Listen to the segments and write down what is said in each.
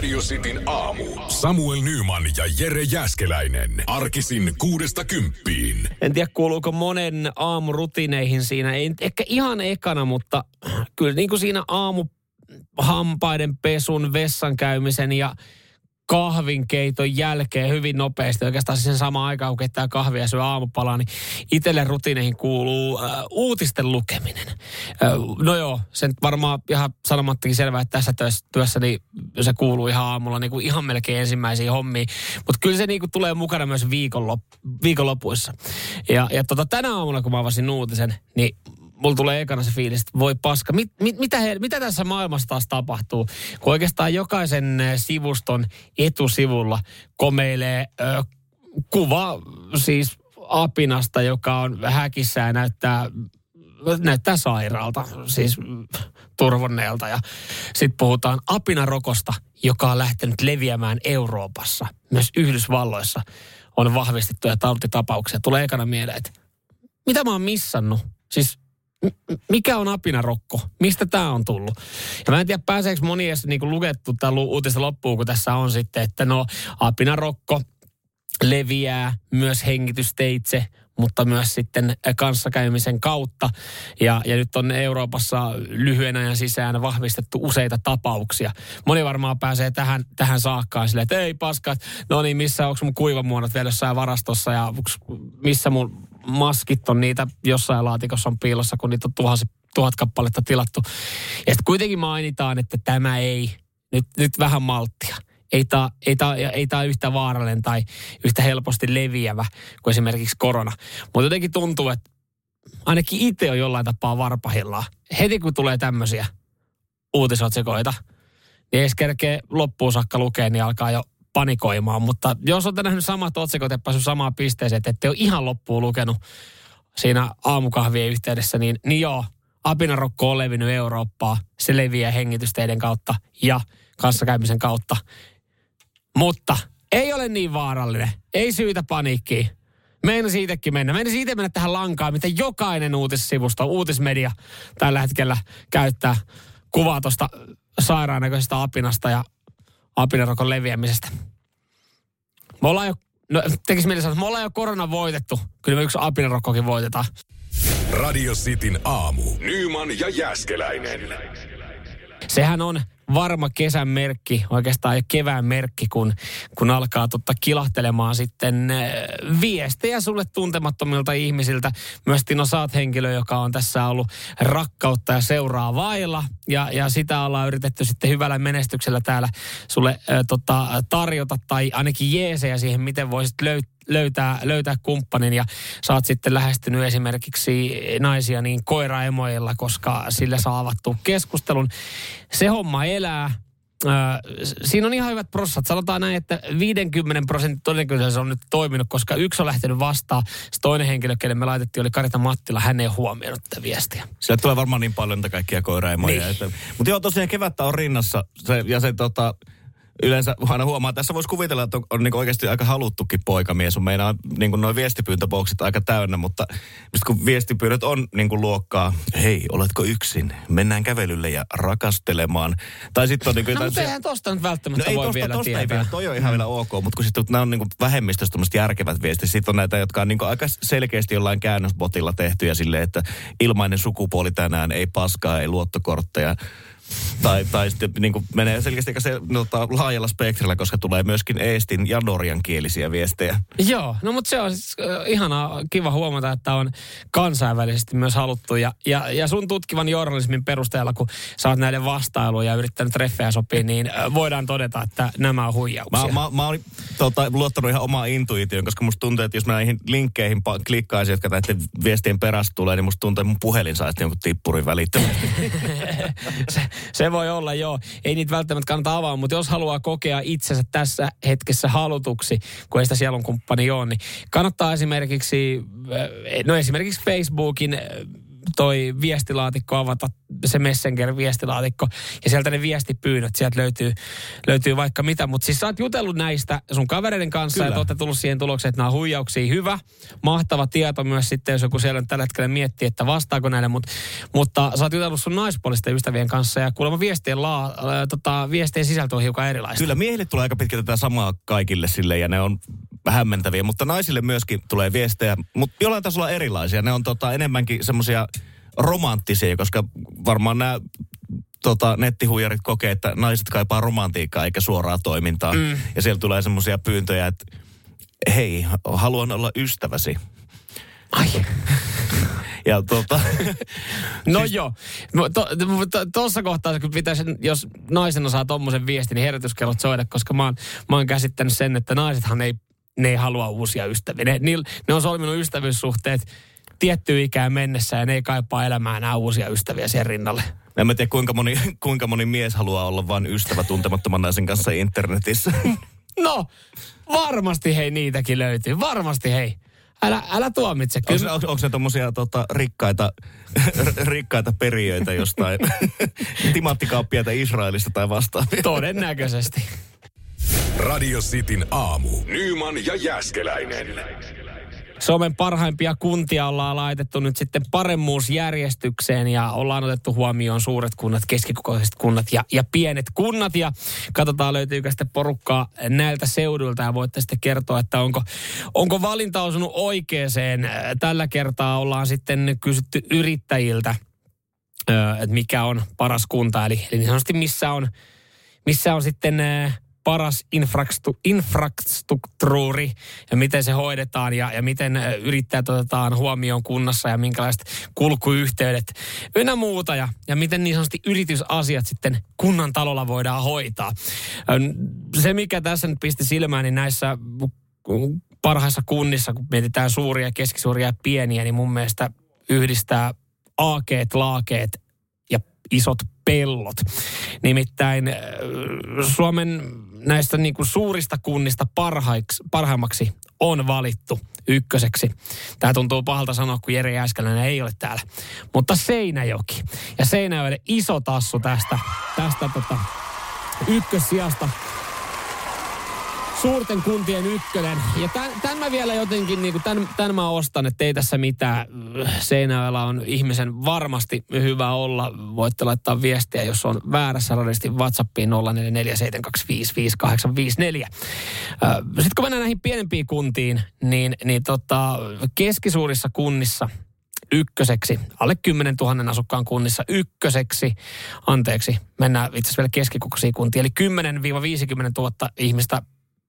Radio Cityn aamu. Samuel Nyman ja Jere Jäskeläinen. Arkisin kuudesta kymppiin. En tiedä kuuluuko monen aamurutineihin siinä, ei ehkä ihan ekana, mutta kyllä niin kuin siinä aamu hampaiden pesun, vessan käymisen ja kahvinkeiton jälkeen hyvin nopeasti, oikeastaan sen sama aikaan, kun keittää kahvia ja syö aamupalaa, niin itselle rutiineihin kuuluu äh, uutisten lukeminen. Äh, no joo, sen varmaan ihan sanomattakin selvää, että tässä työssä, työssä niin se kuuluu ihan aamulla niin kuin ihan melkein ensimmäisiin hommiin. Mutta kyllä se niin kuin tulee mukana myös viikonlop, viikonlopuissa. Ja, ja tota, tänä aamulla, kun mä avasin uutisen, niin mulla tulee ekana se fiilis, että voi paska, mit, mit, mitä, he, mitä tässä maailmassa taas tapahtuu? Kun oikeastaan jokaisen eh, sivuston etusivulla komeilee ö, kuva siis apinasta, joka on häkissä ja näyttää, näyttää sairaalta, siis turvonneelta. Ja sitten puhutaan apinarokosta, joka on lähtenyt leviämään Euroopassa, myös Yhdysvalloissa on vahvistettuja tautitapauksia. Tulee ekana mieleen, että mitä mä oon missannut? Siis mikä on apinarokko? Mistä tämä on tullut? Ja mä en tiedä, pääseekö moni edes niinku lukettu tämä uutista loppuun, kun tässä on sitten, että no apinarokko leviää myös hengitysteitse, mutta myös sitten kanssakäymisen kautta. Ja, ja nyt on Euroopassa lyhyen ajan sisään vahvistettu useita tapauksia. Moni varmaan pääsee tähän, tähän saakkaan silleen, että ei paskat, no niin, missä onko mun kuivamuonot vielä jossain varastossa ja missä mun maskit on niitä jossain laatikossa on piilossa, kun niitä on tuhat, tuhat kappaletta tilattu. Ja sitten kuitenkin mainitaan, että tämä ei, nyt, nyt vähän malttia. Ei tämä ei tää, ei tää yhtä vaarallinen tai yhtä helposti leviävä kuin esimerkiksi korona. Mutta jotenkin tuntuu, että ainakin itse on jollain tapaa varpahillaan. Heti kun tulee tämmöisiä uutisotsikoita, niin edes kerkee loppuun saakka lukea, niin alkaa jo panikoimaan. Mutta jos olette nähnyt samat otsikot ja päässyt samaan pisteeseen, että ette ole ihan loppuun lukenut siinä aamukahvien yhteydessä, niin, niin joo, apinarokko on levinnyt Eurooppaa. Se leviää hengitysteiden kautta ja kanssakäymisen kautta. Mutta ei ole niin vaarallinen. Ei syytä paniikkiin. Meidän siitäkin mennä. Meidän siitä mennä tähän lankaan, mitä jokainen uutissivusto, uutismedia tällä hetkellä käyttää kuvaa tuosta sairaanäköisestä apinasta ja apinarokon leviämisestä. Me ollaan jo, no tekis mieli sanoa, me ollaan jo korona voitettu. Kyllä me yksi apinarokkokin voitetaan. Radio Cityn aamu. Nyman ja Jäskeläinen. Sehän on varma kesän merkki, oikeastaan jo kevään merkki, kun, kun alkaa totta kilahtelemaan sitten viestejä sulle tuntemattomilta ihmisiltä. Myös Tino, saat henkilö, joka on tässä ollut rakkautta ja seuraa vailla. Ja, ja sitä ollaan yritetty sitten hyvällä menestyksellä täällä sulle äh, tota, tarjota tai ainakin jeesejä siihen, miten voisit löytää löytää, löytää kumppanin ja sä oot sitten lähestynyt esimerkiksi naisia niin koiraemoilla, koska sille saa avattu keskustelun. Se homma elää. Siinä on ihan hyvät prossat. Sanotaan näin, että 50 prosentin todennäköisyys on nyt toiminut, koska yksi on lähtenyt vastaan. Se toinen henkilö, kelle me laitettiin, oli Karita Mattila. Hän ei huomioinut tätä viestiä. Sieltä tulee varmaan niin paljon niitä kaikkia koiraemoja. Niin. Mutta joo, tosiaan kevättä on rinnassa. Se, ja se tota, yleensä aina huomaa, tässä voisi kuvitella, että on, on niin oikeasti aika haluttukin poikamies. On meinaa niin noin viestipyyntöboksit aika täynnä, mutta kun viestipyynnöt on niin kuin luokkaa, hei, oletko yksin? Mennään kävelylle ja rakastelemaan. Tai sitten on niin kuin... No, mutta eihän tosta nyt välttämättä no, ei voi tosta, vielä tosta tietää. ei vielä, toi on ihan vielä ok, mutta kun sitten nämä on niin kuin vähemmistöstä järkevät viestit, sitten on näitä, jotka on niin kuin aika selkeästi jollain käännösbotilla tehtyjä silleen, että ilmainen sukupuoli tänään, ei paskaa, ei luottokortteja tai, tai sitten niin kuin menee selkeästi se, no, laajalla spektrillä, koska tulee myöskin eestin ja norjan kielisiä viestejä. Joo, no mutta se on siis, äh, ihanaa, kiva huomata, että on kansainvälisesti myös haluttu. Ja, ja, ja sun tutkivan journalismin perusteella, kun sä oot näiden vastailuja ja yrittänyt treffejä sopia, niin äh, voidaan todeta, että nämä on huijauksia. Mä, mä, mä oon tota, luottanut ihan omaa intuitioon, koska musta tuntuu, että jos mä näihin linkkeihin klikkaisin, jotka näiden viestien perässä tulee, niin musta tuntuu, että mun puhelin saisi jonkun tippurin välittömästi. se, Se voi olla, joo. Ei niitä välttämättä kannata avaa, mutta jos haluaa kokea itsensä tässä hetkessä halutuksi, kun ei sitä sielunkumppani ole, niin kannattaa esimerkiksi, äh, no esimerkiksi Facebookin äh, toi viestilaatikko avata, se Messenger-viestilaatikko, ja sieltä ne viestipyynnöt, sieltä löytyy, löytyy vaikka mitä. Mutta siis sä oot jutellut näistä sun kavereiden kanssa, Kyllä. ja te olette tullut siihen tulokseen, että nämä on huijauksia. Hyvä, mahtava tieto myös sitten, jos joku siellä tällä hetkellä miettii, että vastaako näille, Mut, mutta sä oot jutellut sun naispuolisten ystävien kanssa, ja kuulemma viestien, laa, äh, tota, viestien sisältö on hiukan erilaista. Kyllä, miehille tulee aika pitkä tätä samaa kaikille sille, ja ne on hämmentäviä, mutta naisille myöskin tulee viestejä, mutta jollain tasolla erilaisia. Ne on tota, enemmänkin semmoisia romanttisia, koska varmaan nämä tota, nettihuijarit kokee, että naiset kaipaa romantiikkaa eikä suoraa toimintaa. Mm. Ja siellä tulee semmoisia pyyntöjä, että hei, haluan olla ystäväsi. Ai. Ja tota... no siis... joo. Tuossa to, to, kohtaa kun pitäisi, jos naisena saa tommosen viestin, niin herätyskellot soida, koska mä oon, mä oon käsittänyt sen, että naisethan ei, ne ei halua uusia ystäviä. Ne, ne, ne on solminut ystävyyssuhteet tiettyyn ikään mennessä ja ne ei kaipaa elämään enää uusia ystäviä siihen rinnalle. En mä tiedä, kuinka moni, kuinka moni mies haluaa olla vain ystävä tuntemattoman naisen kanssa internetissä. No, varmasti hei niitäkin löytyy. Varmasti hei. Älä, älä tuomitse. Kyllä. Onko, onko, onko se tuommoisia tota, rikkaita, rikkaita perijöitä jostain timanttikaappia Israelista tai vastaavia? Todennäköisesti. Radio Cityn aamu. Nyman ja Jäskeläinen. Suomen parhaimpia kuntia ollaan laitettu nyt sitten paremmuusjärjestykseen ja ollaan otettu huomioon suuret kunnat, keskikokoiset kunnat ja, ja pienet kunnat. Ja katsotaan löytyykö sitten porukkaa näiltä seuduilta ja voitte sitten kertoa, että onko, onko valinta osunut oikeeseen. Tällä kertaa ollaan sitten kysytty yrittäjiltä, että mikä on paras kunta, eli, eli niin sanotusti missä on, missä on sitten paras infrastruktuuri ja miten se hoidetaan ja, ja miten yrittäjät otetaan huomioon kunnassa ja minkälaiset kulkuyhteydet ynnä muuta ja, ja miten niin sanotusti yritysasiat sitten kunnan talolla voidaan hoitaa. Se, mikä tässä nyt pisti silmään, niin näissä parhaissa kunnissa, kun mietitään suuria, keskisuuria ja pieniä, niin mun mielestä yhdistää aakeet, laakeet ja isot pellot. Nimittäin Suomen näistä niin kuin suurista kunnista parhaiksi, parhaimmaksi on valittu ykköseksi. Tämä tuntuu pahalta sanoa, kun Jere Jääskeläinen ei ole täällä. Mutta Seinäjoki. Ja Seinäjoelle iso tassu tästä, tästä tota, ykkössijasta suurten kuntien ykkönen. Ja tämän, tämän mä vielä jotenkin, niin kuin tämän, tämän mä ostan, että ei tässä mitään. Seinäjoella on ihmisen varmasti hyvä olla. Voitte laittaa viestiä, jos on väärässä radisti WhatsAppiin 0447255854. Sitten kun mennään näihin pienempiin kuntiin, niin, niin tota, keskisuurissa kunnissa – ykköseksi, alle 10 000 asukkaan kunnissa ykköseksi, anteeksi, mennään itse asiassa vielä keskikokoisiin kuntiin, eli 10-50 000 ihmistä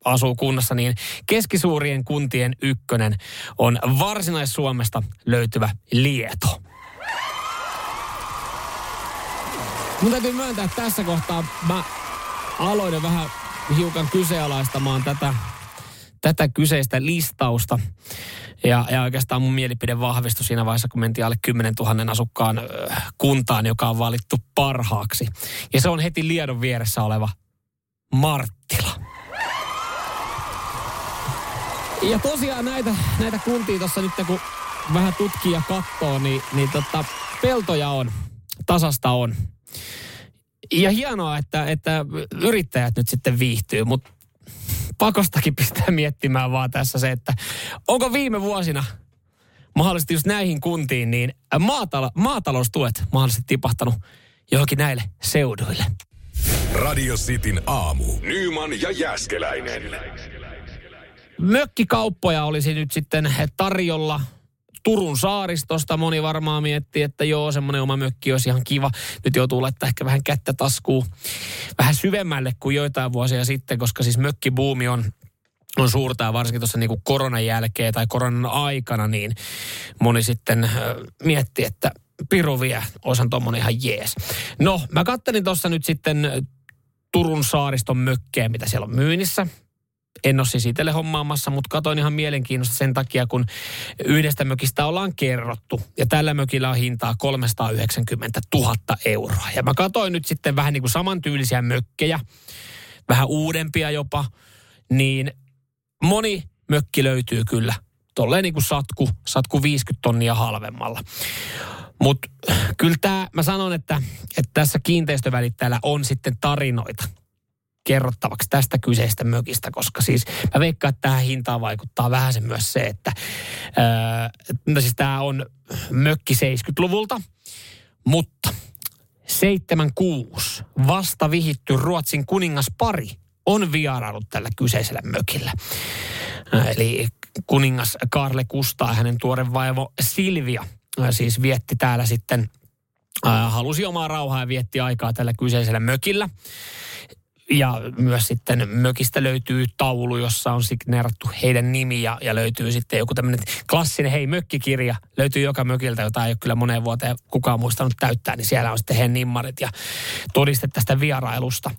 asuu kunnassa, niin keskisuurien kuntien ykkönen on Varsinais-Suomesta löytyvä Lieto. Mun täytyy myöntää, että tässä kohtaa mä aloin vähän hiukan kyseenalaistamaan tätä, tätä kyseistä listausta. Ja, ja oikeastaan mun mielipide vahvistui siinä vaiheessa, kun mentiin alle 10 000 asukkaan kuntaan, joka on valittu parhaaksi. Ja se on heti Liedon vieressä oleva Marttila. Ja tosiaan näitä, näitä kuntia tuossa nyt kun vähän tutkii ja katsoo, niin, niin tota, peltoja on, tasasta on. Ja hienoa, että, että yrittäjät nyt sitten viihtyy, mutta pakostakin pistää miettimään vaan tässä se, että onko viime vuosina mahdollisesti just näihin kuntiin, niin maatalo, maataloustuet mahdollisesti tipahtanut johonkin näille seuduille. Radio Cityn aamu. Nyman ja Jäskeläinen mökkikauppoja olisi nyt sitten tarjolla Turun saaristosta. Moni varmaan miettii, että joo, semmoinen oma mökki olisi ihan kiva. Nyt joutuu laittaa ehkä vähän kättä taskuun vähän syvemmälle kuin joitain vuosia sitten, koska siis mökkibuumi on on suurta ja varsinkin tuossa niin koronan jälkeen tai koronan aikana, niin moni sitten miettii, että piru vie, osan tuommoinen ihan jees. No, mä kattelin tuossa nyt sitten Turun saariston mökkejä, mitä siellä on myynnissä en ole siis itselle hommaamassa, mutta katoin ihan mielenkiinnosta sen takia, kun yhdestä mökistä ollaan kerrottu. Ja tällä mökillä on hintaa 390 000 euroa. Ja mä katoin nyt sitten vähän niin kuin samantyylisiä mökkejä, vähän uudempia jopa, niin moni mökki löytyy kyllä tolleen niin kuin satku, satku 50 tonnia halvemmalla. Mutta kyllä tämä, mä sanon, että, että tässä kiinteistövälittäjällä on sitten tarinoita kerrottavaksi tästä kyseistä mökistä, koska siis mä veikkaan, että tähän hintaan vaikuttaa vähän se myös se, että ää, no siis tämä on mökki 70-luvulta, mutta 76 vasta vihitty Ruotsin kuningaspari on vierailut tällä kyseisellä mökillä. Eli kuningas Karle Kustaa ja hänen tuore vaivo Silvia siis vietti täällä sitten, halusi omaa rauhaa ja vietti aikaa tällä kyseisellä mökillä. Ja myös sitten mökistä löytyy taulu, jossa on signeerattu heidän nimi ja, ja löytyy sitten joku tämmöinen klassinen hei mökkikirja. Löytyy joka mökiltä, jota ei ole kyllä moneen vuoteen kukaan muistanut täyttää, niin siellä on sitten heidän nimmarit ja todiste tästä vierailusta.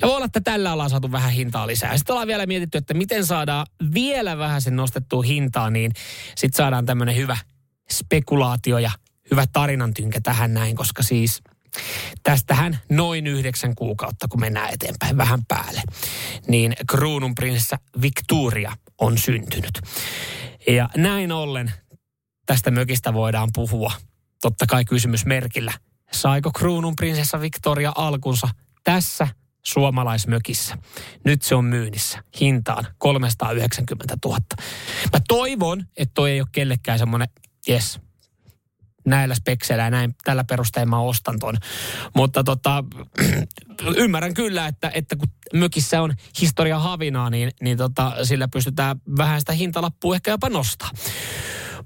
Ja voi olla, että tällä ollaan saatu vähän hintaa lisää. Sitten ollaan vielä mietitty, että miten saadaan vielä vähän sen nostettua hintaa, niin sitten saadaan tämmöinen hyvä spekulaatio ja hyvä tarinantynkä tähän näin, koska siis – Tästähän noin yhdeksän kuukautta, kun mennään eteenpäin vähän päälle, niin kruununprinsessa Victoria on syntynyt. Ja näin ollen tästä mökistä voidaan puhua. Totta kai kysymysmerkillä. Saiko kruununprinsessa Victoria alkunsa tässä suomalaismökissä. Nyt se on myynnissä. Hintaan 390 000. Mä toivon, että toi ei ole kellekään semmoinen, yes, näillä spekseillä ja näin, tällä perusteella mä ostan ton. Mutta tota, ymmärrän kyllä, että, että kun mökissä on historia havinaa, niin, niin tota, sillä pystytään vähän sitä hintalappua ehkä jopa nostaa.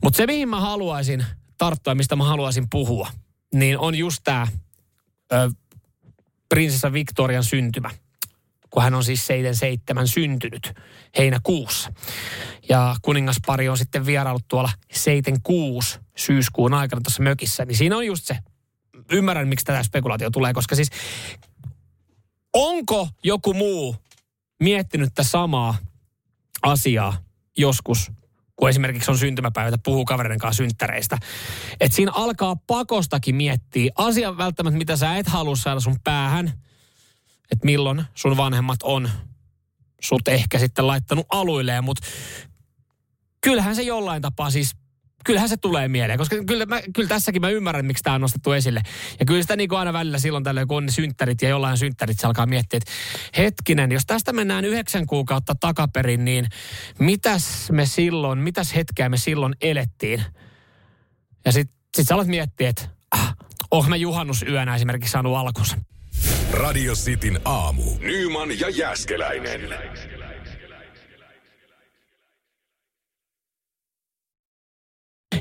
Mutta se, mihin mä haluaisin tarttua, mistä mä haluaisin puhua, niin on just tämä prinsessa Victorian syntymä kun hän on siis 77 syntynyt heinäkuussa. Ja kuningaspari on sitten vierailut tuolla 76 syyskuun aikana tuossa mökissä, niin siinä on just se. Ymmärrän, miksi tätä spekulaatio tulee, koska siis onko joku muu miettinyt tätä samaa asiaa joskus, kun esimerkiksi on syntymäpäivä, puhuu kavereiden kanssa synttäreistä. Että siinä alkaa pakostakin miettiä asian välttämättä, mitä sä et halua saada sun päähän – että milloin sun vanhemmat on sut ehkä sitten laittanut aluilleen, mutta kyllähän se jollain tapaa siis kyllähän se tulee mieleen, koska kyllä, mä, kyllä tässäkin mä ymmärrän, miksi tämä on nostettu esille. Ja kyllä sitä niin kuin aina välillä silloin tällöin, kun on ne synttärit ja jollain synttärit, se alkaa miettiä, että hetkinen, jos tästä mennään yhdeksän kuukautta takaperin, niin mitäs me silloin, mitäs hetkeä me silloin elettiin? Ja sitten sit sä alat miettiä, että ah, oh mä juhannusyönä esimerkiksi saanut alkunsa. Radio Cityn aamu. Nyman ja Jäskeläinen.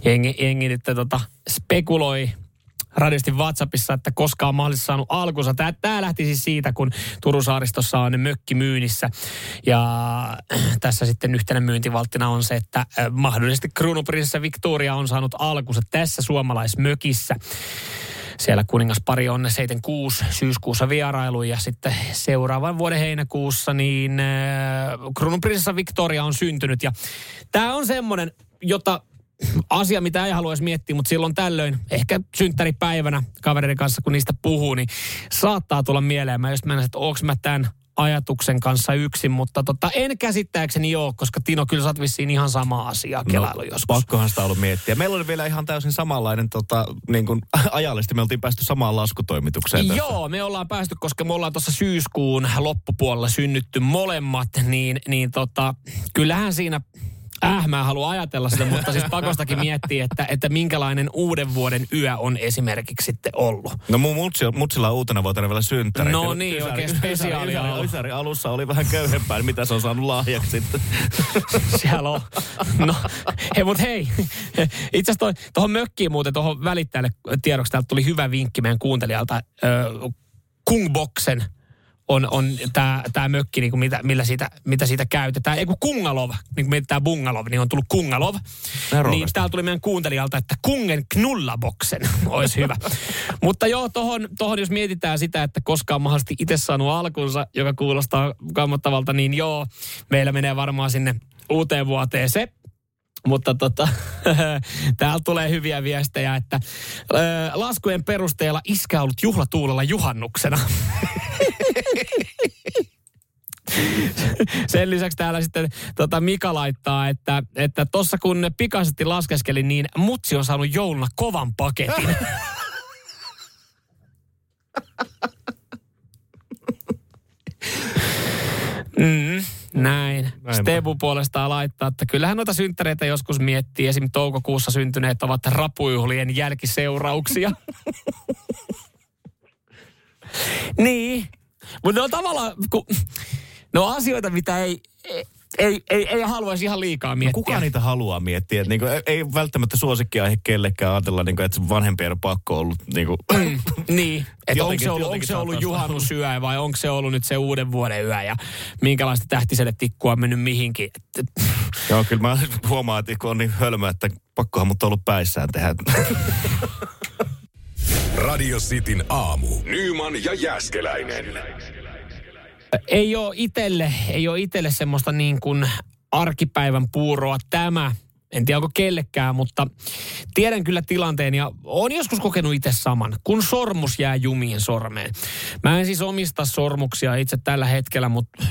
Jengi, jengi nyt tota, spekuloi radistin WhatsAppissa, että koska on mahdollisesti saanut alkunsa. Tämä, tämä lähti siis siitä, kun Turun saaristossa on mökki myynnissä. Ja tässä sitten yhtenä myyntivalttina on se, että mahdollisesti kruunuprinsessa Victoria on saanut alkunsa tässä suomalaismökissä. Siellä kuningaspari on 76 syyskuussa vierailu ja sitten seuraavan vuoden heinäkuussa niin äh, kruununprinsessa Victoria on syntynyt. Ja tämä on semmoinen, jota asia, mitä ei haluaisi miettiä, mutta silloin tällöin, ehkä synttäripäivänä kavereiden kanssa, kun niistä puhuu, niin saattaa tulla mieleen. Mä just mennä, että onko mä tämän ajatuksen kanssa yksin, mutta tota, en käsittääkseni joo, koska Tino, kyllä sä oot vissiin ihan sama asia kelailu no, joskus. Pakkohan sitä ollut miettiä. Meillä oli vielä ihan täysin samanlainen tota, niin kuin, ajallisesti, me oltiin päästy samaan laskutoimitukseen. Tässä. Joo, me ollaan päästy, koska me ollaan tuossa syyskuun loppupuolella synnytty molemmat, niin, niin tota, kyllähän siinä Äh, mä haluan ajatella sitä, mutta siis pakostakin miettiä, että, että minkälainen uuden vuoden yö on esimerkiksi sitten ollut. No mun mutsi, mutsilla on uutena vuotena vielä synttäri. No niin, ysäri, oikein spesiaalia ysäri, ysäri, alussa oli vähän köyhempää, niin mitä se on saanut lahjaksi sitten. Siellä on. No, hei, mutta hei. Itse asiassa tuohon mökkiin muuten, tuohon välittäjälle tiedoksi, täältä tuli hyvä vinkki meidän kuuntelijalta. Äh, Kungboxen on, on tämä tää mökki, niin kuin mitä, millä siitä, mitä siitä käytetään. Ei kun Kungalov, niin kuin mietitään Bungalov, niin on tullut Kungalov. Niin täällä tuli meidän kuuntelijalta, että Kungen knullaboksen olisi hyvä. Mutta joo, tohon, tohon jos mietitään sitä, että koskaan on mahdollisesti itse saanut alkunsa, joka kuulostaa kammottavalta, niin joo, meillä menee varmaan sinne uuteen vuoteen se. Mutta tota, täällä tulee hyviä viestejä, että ö, laskujen perusteella iskä ollut juhlatuulella juhannuksena. Sen lisäksi täällä sitten tota Mika laittaa, että että tossa kun pikaisesti laskeskeli, niin mutsi on saanut jouluna kovan paketin. Mm, näin. Näinpä. Stebu puolestaan laittaa, että kyllähän noita synttäreitä joskus miettii. Esim. toukokuussa syntyneet ovat rapujuhlien jälkiseurauksia. niin. Mutta ne on tavallaan, kun, ne on asioita, mitä ei, ei, ei, ei haluaisi ihan liikaa miettiä. Kuka niitä haluaa miettiä? Että niinku, ei, välttämättä suosikkiaihe kellekään ajatella, niinku, että vanhempien on pakko ollut. Niinku, Niin, että onko se ollut, onko se ollut juhannusyö vai onko se ollut nyt se uuden vuoden yö ja minkälaista tähtiselle tikkua on mennyt mihinkin. Joo, kyllä mä huomaan, että kun on niin hölmö, että pakkohan mutta ollut päissään tehdä. Radio Cityn aamu. Nyman ja Jäskeläinen. Ei ole itelle, ei ole itelle semmoista niin kuin arkipäivän puuroa tämä. En tiedä, onko kellekään, mutta tiedän kyllä tilanteen ja olen joskus kokenut itse saman, kun sormus jää jumiin sormeen. Mä en siis omista sormuksia itse tällä hetkellä, mutta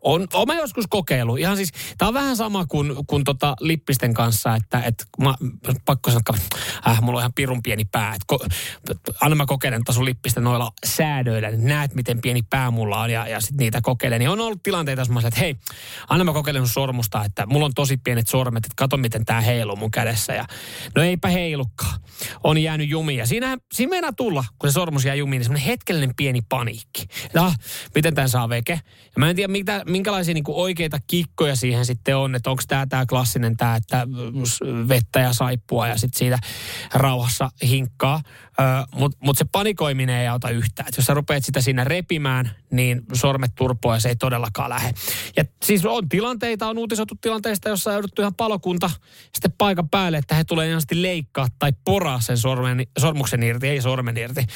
on, on mä joskus kokeillut. Ihan siis, tää on vähän sama kuin, kuin tota lippisten kanssa, että et, mä, pakko sanoa, äh, mulla on ihan pirun pieni pää. Et, ko, anna mä kokeilen tasun lippisten noilla säädöillä, niin näet miten pieni pää mulla on ja, ja sit niitä kokeilen. Niin on ollut tilanteita, jossa mä että hei, anna mä kokeilen sun sormusta, että mulla on tosi pienet sormet, että kato miten tää heiluu mun kädessä. Ja, no eipä heilukaan. On jäänyt jumiin. Ja siinähän, siinä meinaa tulla, kun se sormus jää jumiin, niin semmoinen hetkellinen pieni paniikki. Että ah, miten tämän saa veke? Ja mä en tiedä, mitä, minkälaisia niin oikeita kikkoja siihen sitten on, että onko tämä tämä klassinen tämä, että vettä ja saippua ja sitten siitä rauhassa hinkkaa. Mutta mut se panikoiminen ei auta yhtään. Et jos sä rupeat sitä siinä repimään, niin sormet turpoa ja se ei todellakaan lähde. Ja siis on tilanteita, on uutisoitu tilanteista, jossa on jouduttu ihan palokunta sitten paikan päälle, että he tulee ihan leikkaa tai poraa sen sormen, sormuksen irti, ei sormen irti.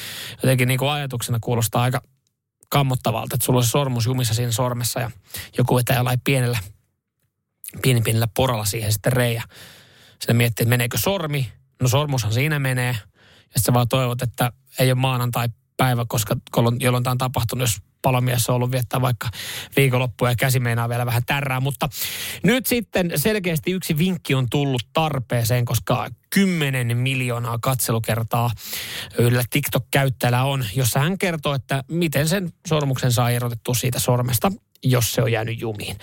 Jotenkin niin kuin ajatuksena kuulostaa aika kammottavalta, että sulla on se sormus jumissa siinä sormessa ja joku vetää jollain pienellä, pieni pienellä poralla siihen sitten reijä. Sitten miettii, että meneekö sormi. No sormushan siinä menee. Ja sitten vaan toivot, että ei ole maanantai päivä, koska jolloin, tämä on tapahtunut, jos palomies on ollut viettää vaikka viikonloppua ja käsi meinaa vielä vähän tärää. Mutta nyt sitten selkeästi yksi vinkki on tullut tarpeeseen, koska 10 miljoonaa katselukertaa yhdellä TikTok-käyttäjällä on, jossa hän kertoo, että miten sen sormuksen saa erotettua siitä sormesta, jos se on jäänyt jumiin.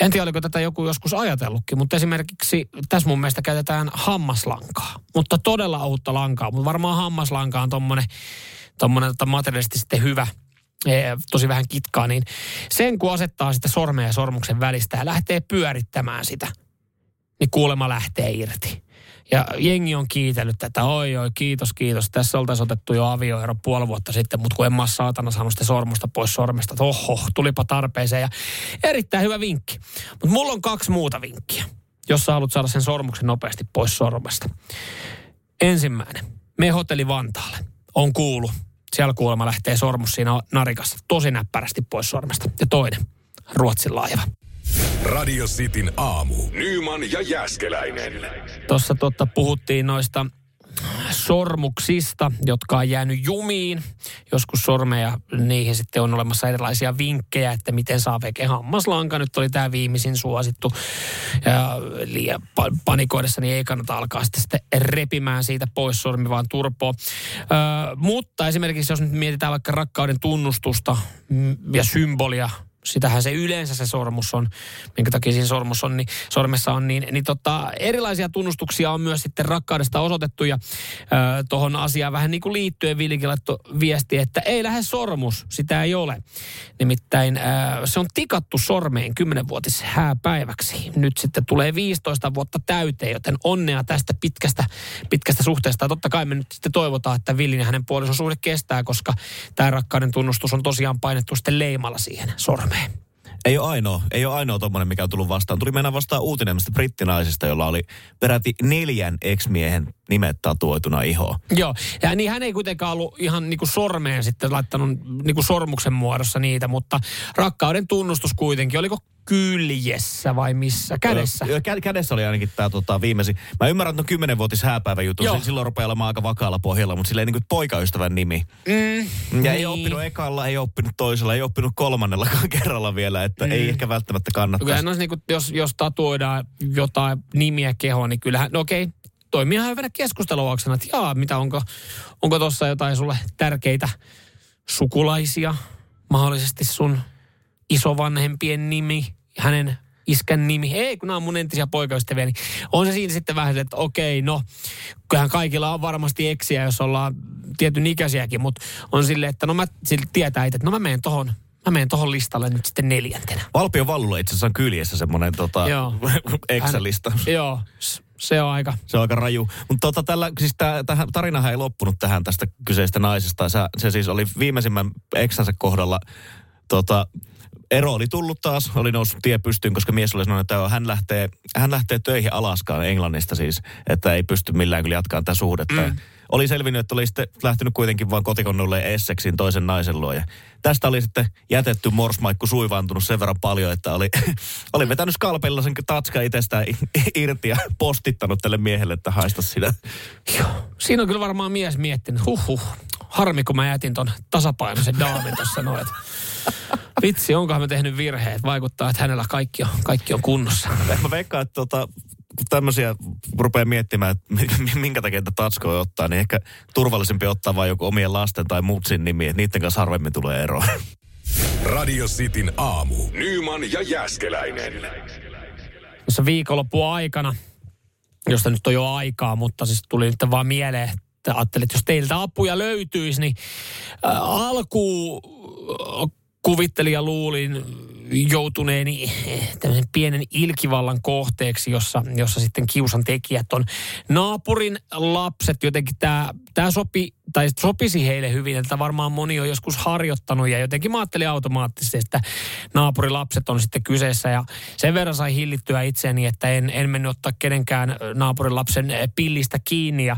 En tiedä, oliko tätä joku joskus ajatellutkin, mutta esimerkiksi tässä mun mielestä käytetään hammaslankaa. Mutta todella uutta lankaa, mutta varmaan hammaslanka on tommonen, tommonen tota materiaalisesti sitten hyvä, ee, tosi vähän kitkaa, niin sen kun asettaa sitä sormea ja sormuksen välistä ja lähtee pyörittämään sitä, niin kuulema lähtee irti. Ja jengi on kiitellyt tätä, oi oi, kiitos, kiitos. Tässä oltaisiin otettu jo avioero puoli vuotta sitten, mutta kun en mä saatana saanut sitä sormusta pois sormesta, että oho, tulipa tarpeeseen. Ja erittäin hyvä vinkki. Mutta mulla on kaksi muuta vinkkiä, jos sä haluat saada sen sormuksen nopeasti pois sormesta. Ensimmäinen, me hotelli Vantaalle. On kuulu. Siellä kuulemma lähtee sormus siinä narikassa tosi näppärästi pois sormesta. Ja toinen, Ruotsin laiva. Radio Cityn aamu. Nyman ja Jäskeläinen. Tuossa totta puhuttiin noista sormuksista, jotka on jäänyt jumiin. Joskus sormeja, niihin sitten on olemassa erilaisia vinkkejä, että miten saa veke hammaslanka. Nyt oli tämä viimeisin suosittu. Ja liian pa- panikoidessa niin ei kannata alkaa sitten, sitten repimään siitä pois sormi, vaan turpoa. Ö, mutta esimerkiksi jos nyt mietitään vaikka rakkauden tunnustusta ja symbolia, sitähän se yleensä se sormus on, minkä takia siinä sormus on, niin, sormessa on, niin, niin tota, erilaisia tunnustuksia on myös sitten rakkaudesta osoitettu ja tuohon asiaan vähän niin kuin liittyen Villikin viesti, että ei lähde sormus, sitä ei ole. Nimittäin ää, se on tikattu sormeen 10-vuotis hääpäiväksi. Nyt sitten tulee 15 vuotta täyteen, joten onnea tästä pitkästä, pitkästä suhteesta. Ja totta kai me nyt sitten toivotaan, että Villin ja hänen puolison suhde kestää, koska tämä rakkauden tunnustus on tosiaan painettu sitten leimalla siihen sormeen. Ei ole ainoa, ei ole ainoa tommonen, mikä on tullut vastaan. Tuli mennä vastaan uutinen brittinaisesta, jolla oli peräti neljän ex-miehen nimet tatuoituna ihoa. Joo, ja niin hän ei kuitenkaan ollut ihan niinku sormeen sitten laittanut niinku sormuksen muodossa niitä, mutta rakkauden tunnustus kuitenkin. Oliko kyljessä vai missä? Kädessä? Joo, kä- kädessä oli ainakin tämä tota, viimeisin. Mä ymmärrän, että on kymmenenvuotis hääpäivä juttu. Joo. Silloin rupeaa olemaan aika vakaalla pohjalla, mutta silleen niin kuin poikaystävän nimi. Mm, ja niin. ei oppinut ekalla, ei oppinut toisella, ei oppinut kolmannellakaan kerralla vielä, että mm. ei ehkä välttämättä kannattaisi. Kyllähän niin kuin, jos, jos tatuoidaan jotain nimiä kehoon, niin kyllähän, no okei, toimii ihan hyvänä keskusteluaksena, että jaa, mitä onko, onko tuossa jotain sulle tärkeitä sukulaisia, mahdollisesti sun isovanhempien nimi, hänen iskän nimi. Ei, kun nämä on mun entisiä poikaystäviä, niin on se siinä sitten vähän, että okei, no, kyllähän kaikilla on varmasti eksiä, jos ollaan tietyn ikäisiäkin, mutta on silleen, että no mä silti tietää itse, että no mä menen tohon, mä menen tohon listalle nyt sitten neljäntenä. Valpio Vallulla itse asiassa on kyljessä semmoinen tota, Excel-lista. Joo, se on aika. Se on aika raju. Mutta tota, tällä, siis tää, tähän, tarinahan ei loppunut tähän tästä kyseisestä naisesta. Se, se siis oli viimeisimmän eksänsä kohdalla tota, ero oli tullut taas, oli noussut tie pystyyn, koska mies oli sanonut, että hän lähtee, hän lähtee töihin Alaskaan Englannista siis, että ei pysty millään kyllä jatkaa tätä suhdetta. Mm. Oli selvinnyt, että oli sitten lähtenyt kuitenkin vain kotikonnulle Essexin toisen naisen luo. Ja tästä oli sitten jätetty morsmaikku suivaantunut sen verran paljon, että oli, oli vetänyt skalpella sen tatska itsestään irti ja postittanut tälle miehelle, että haista sitä. Joo. Siinä on kyllä varmaan mies miettinyt, huh huh, harmi kun mä jätin ton tasapainoisen daamin tuossa noin. Vitsi, onkohan me tehnyt virheet? Vaikuttaa, että hänellä kaikki on, kaikki on kunnossa. Mä veikkaan, että tota, kun tämmöisiä rupeaa miettimään, että minkä takia tätä tatskoa ottaa, niin ehkä turvallisempi ottaa vain joku omien lasten tai mutsin nimi, että niiden kanssa harvemmin tulee eroa. Radio Cityn aamu. Nyman ja Jäskeläinen. Tuossa viikonloppu aikana, josta nyt on jo aikaa, mutta siis tuli nyt vaan mieleen, että ajattelin, että jos teiltä apuja löytyisi, niin äh, alkuun kuvittelin ja luulin joutuneeni tämmöisen pienen ilkivallan kohteeksi, jossa, jossa sitten kiusan tekijät on naapurin lapset. Jotenkin tämä, tämä sopi, tai sopisi heille hyvin, että varmaan moni on joskus harjoittanut ja jotenkin mä ajattelin automaattisesti, että naapurin lapset on sitten kyseessä ja sen verran sai hillittyä itseäni, että en, en mennyt ottaa kenenkään naapurin lapsen pillistä kiinni ja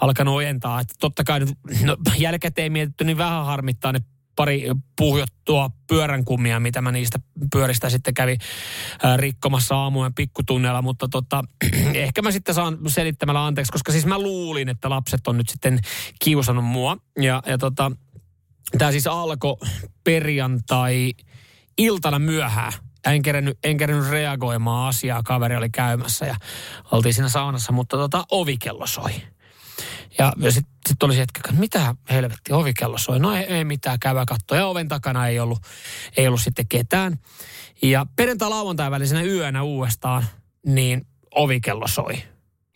alkanut ojentaa. Että totta kai nyt no, jälkikäteen mietitty, niin vähän harmittaa ne pari puhjottua pyöränkumia, mitä mä niistä pyöristä sitten kävi rikkomassa aamujen pikkutunneilla, mutta tota, ehkä mä sitten saan selittämällä anteeksi, koska siis mä luulin, että lapset on nyt sitten kiusannut mua. Ja, ja tota, tämä siis alkoi perjantai iltana myöhään. En kerennyt, en kerennyt reagoimaan asiaa, kaveri oli käymässä ja oltiin siinä saunassa, mutta tota, ovikello soi. Ja sitten sit oli se hetki, että mitä helvetti, ovikello soi. No ei, ei mitään, käydä katsoa. Ja oven takana ei ollut, ei ollut sitten ketään. Ja perjantai-lauantai välisenä yönä uudestaan, niin ovikello soi.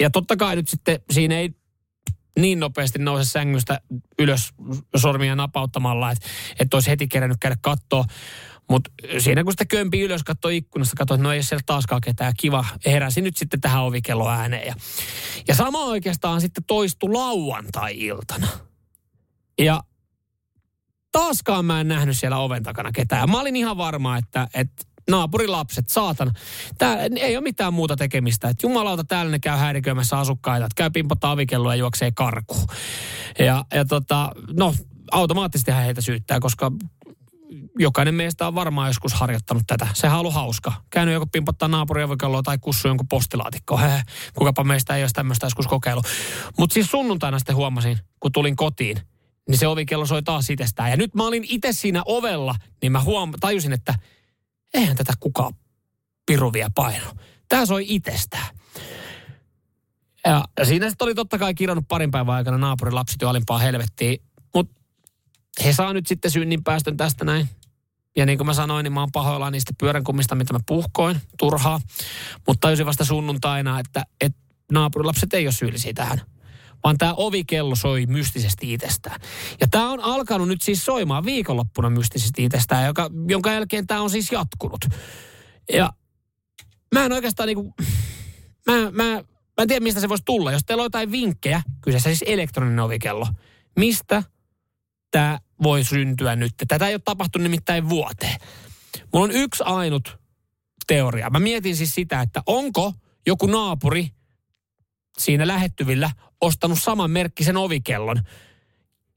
Ja totta kai nyt sitten siinä ei niin nopeasti nouse sängystä ylös sormia napauttamalla, että, että olisi heti kerännyt käydä katsoa. Mutta siinä kun sitä kömpi ylös, katsoi ikkunasta, katsoi, että no ei siellä taaskaan ketään. Kiva, heräsi nyt sitten tähän ovikello ääneen. Ja, ja sama oikeastaan sitten toistui lauantai-iltana. Ja taaskaan mä en nähnyt siellä oven takana ketään. Mä olin ihan varma, että, että naapurilapset, saatan. Tää ei ole mitään muuta tekemistä. Että jumalauta, täällä ne käy häiriköimässä asukkaita. Että käy pimpottaa avikelloa ja juoksee karku. Ja, ja tota, no, automaattisesti heitä syyttää, koska jokainen meistä on varmaan joskus harjoittanut tätä. Sehän on ollut hauska. Käynyt joku pimpottaa naapuriavokelloa tai kussu jonkun postilaatikkoon. Hehe, kukapa meistä ei olisi tämmöistä joskus kokeilu. Mutta siis sunnuntaina sitten huomasin, kun tulin kotiin, niin se ovikello soi taas itsestään. Ja nyt mä olin itse siinä ovella, niin mä huom- tajusin, että eihän tätä kukaan piruvia paino. Tää soi itsestään. Ja siinä sitten oli totta kai kirjannut parin päivän aikana naapurin lapset jo alimpaa helvettiin. He saa nyt sitten synnin päästön tästä näin. Ja niin kuin mä sanoin, niin mä oon pahoillaan niistä pyöränkummista, mitä mä puhkoin, turhaa. Mutta tajusin vasta sunnuntaina, että, että naapurilapset ei ole syyllisiä tähän vaan tämä ovikello soi mystisesti itsestään. Ja tämä on alkanut nyt siis soimaan viikonloppuna mystisesti itsestään, joka, jonka jälkeen tämä on siis jatkunut. Ja mä en oikeastaan niinku, mä, mä, mä en tiedä mistä se voisi tulla. Jos teillä on jotain vinkkejä, kyseessä siis elektroninen ovikello, mistä tämä voi syntyä nyt? Tätä ei ole tapahtunut nimittäin vuoteen. Mulla on yksi ainut teoria. Mä mietin siis sitä, että onko joku naapuri siinä lähettyvillä ostanut saman merkkisen ovikellon.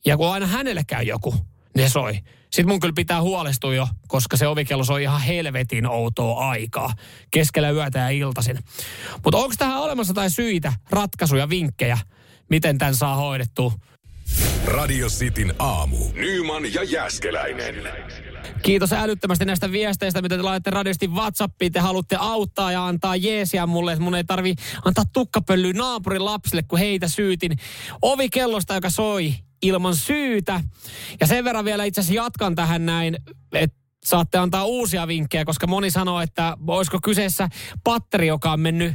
Ja kun aina hänelle käy joku, ne soi. Sitten mun kyllä pitää huolestua jo, koska se ovikello soi ihan helvetin outoa aikaa. Keskellä yötä ja iltaisin. Mutta onko tähän olemassa jotain syitä, ratkaisuja, vinkkejä, miten tämän saa hoidettua? Radio Cityn aamu. Nyman ja Jäskeläinen. Kiitos älyttömästi näistä viesteistä, mitä te laitatte radiosti WhatsAppiin. Te haluatte auttaa ja antaa jeesiä mulle, että mun ei tarvi antaa tukkapöllyä naapurin lapsille, kun heitä syytin ovikellosta, joka soi ilman syytä. Ja sen verran vielä itse asiassa jatkan tähän näin, että saatte antaa uusia vinkkejä, koska moni sanoo, että olisiko kyseessä patteri, joka on mennyt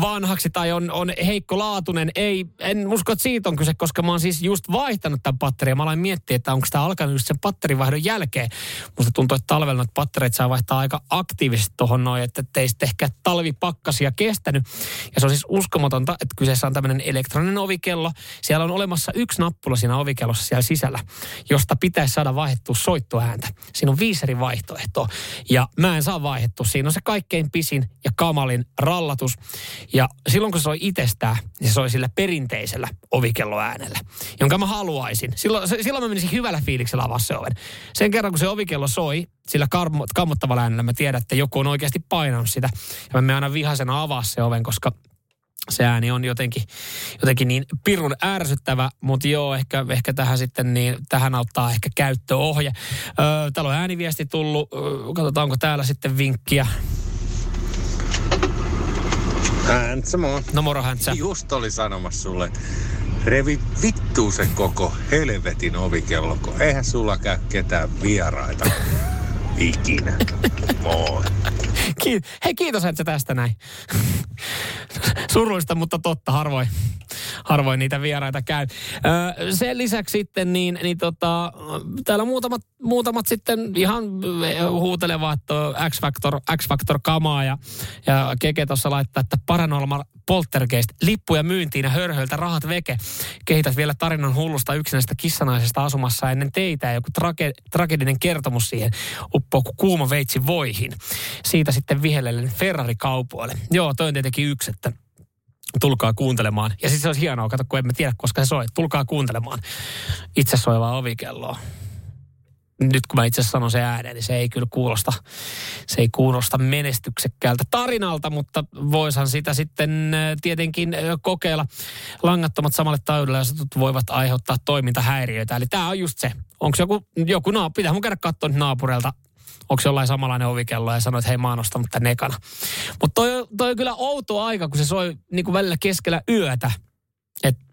vanhaksi tai on, on heikko-laatuinen. Ei, en usko, että siitä on kyse, koska mä oon siis just vaihtanut tämän patterin. Mä aloin miettiä, että onko tämä alkanut just sen patterivaihdon jälkeen. Musta tuntuu, että talvella noita pattereita saa vaihtaa aika aktiivisesti tuohon noin, että ei sitten ehkä talvipakkasia kestänyt. Ja se on siis uskomatonta, että kyseessä on tämmöinen elektroninen ovikello. Siellä on olemassa yksi nappula siinä ovikellossa siellä sisällä, josta pitäisi saada vaihdettua soittoääntä. Siinä on viisi eri vaihtoehtoa. Ja mä en saa vaihdettu. Siinä on se kaikkein pisin ja kamalin rallatus. Ja silloin kun se soi itsestään, niin se soi sillä perinteisellä ovikelloäänellä, jonka mä haluaisin. Silloin, silloin mä menisin hyvällä fiiliksellä avaa se oven. Sen kerran kun se ovikello soi, sillä kammottavalla äänellä mä tiedän, että joku on oikeasti painanut sitä. Ja mä aina vihasena avaa se oven, koska se ääni on jotenkin, jotenkin niin pirun ärsyttävä, mutta joo, ehkä, ehkä tähän sitten niin, tähän auttaa ehkä käyttöohje. Öö, täällä on ääniviesti tullut, öö, katsotaan onko täällä sitten vinkkiä. Häntsä moi. No moro Häntsä. Just oli sanomassa sulle, revi vittuu se koko helvetin ovikello, kun eihän sulla käy ketään vieraita ikinä. Moi. Ki- Hei, kiitos että tästä näin. Surullista, mutta totta, harvoin, harvoin niitä vieraita käy. Öö, sen lisäksi sitten niin, niin tota, täällä muutamat, muutamat sitten ihan huutelevat X-Factor, X-Factor kamaa ja, ja Keke tuossa laittaa, että Paranormal Poltergeist, lippuja myyntiin ja hörhöltä rahat veke. Kehität vielä tarinan hullusta yksinäistä kissanaisesta asumassa ennen teitä ja joku trage, tragedinen kertomus siihen uppoo kuin kuuma veitsi voihin. Siitä sitten vihellellen Ferrari-kaupoille. Joo, toi on tietenkin yksi, että tulkaa kuuntelemaan. Ja sitten se olisi hienoa, kato, kun emme tiedä, koska se soi. Tulkaa kuuntelemaan itse soivaa ovikelloa. Nyt kun mä itse sanon se ääneen, niin se ei kyllä kuulosta, se ei kuulosta menestyksekkäältä tarinalta, mutta voishan sitä sitten tietenkin kokeilla. Langattomat samalle taajuudelle voivat aiheuttaa toimintahäiriöitä. Eli tämä on just se. Onko joku, joku naap, pitää mun käydä katsoa naapureilta onko jollain samanlainen ovikello ja sanoit, että hei mä oon ostanut tän ekana. Mutta toi, toi on kyllä outo aika, kun se soi niin kuin välillä keskellä yötä. Että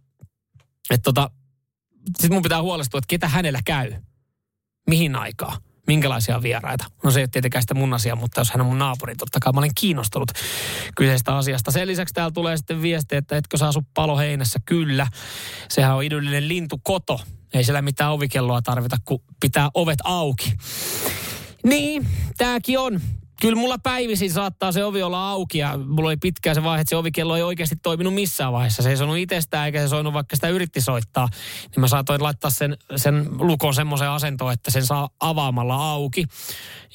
et tota, sit mun pitää huolestua, että ketä hänellä käy. Mihin aikaa? Minkälaisia vieraita? No se ei ole tietenkään sitä mun asia, mutta jos hän on mun naapuri, totta kai mä olen kiinnostunut kyseisestä asiasta. Sen lisäksi täällä tulee sitten viesti, että etkö saa asu paloheinässä? Kyllä. Sehän on idyllinen lintukoto. Ei siellä mitään ovikelloa tarvita, kun pitää ovet auki. Niin, tääkin on. Kyllä mulla päivisin saattaa se ovi olla auki ja mulla oli pitkään se vaihe, että se ovikello ei oikeasti toiminut missään vaiheessa. Se ei soinut itsestään eikä se soinut vaikka sitä yritti soittaa. Niin mä saatoin laittaa sen, sen lukon semmoiseen asentoon, että sen saa avaamalla auki.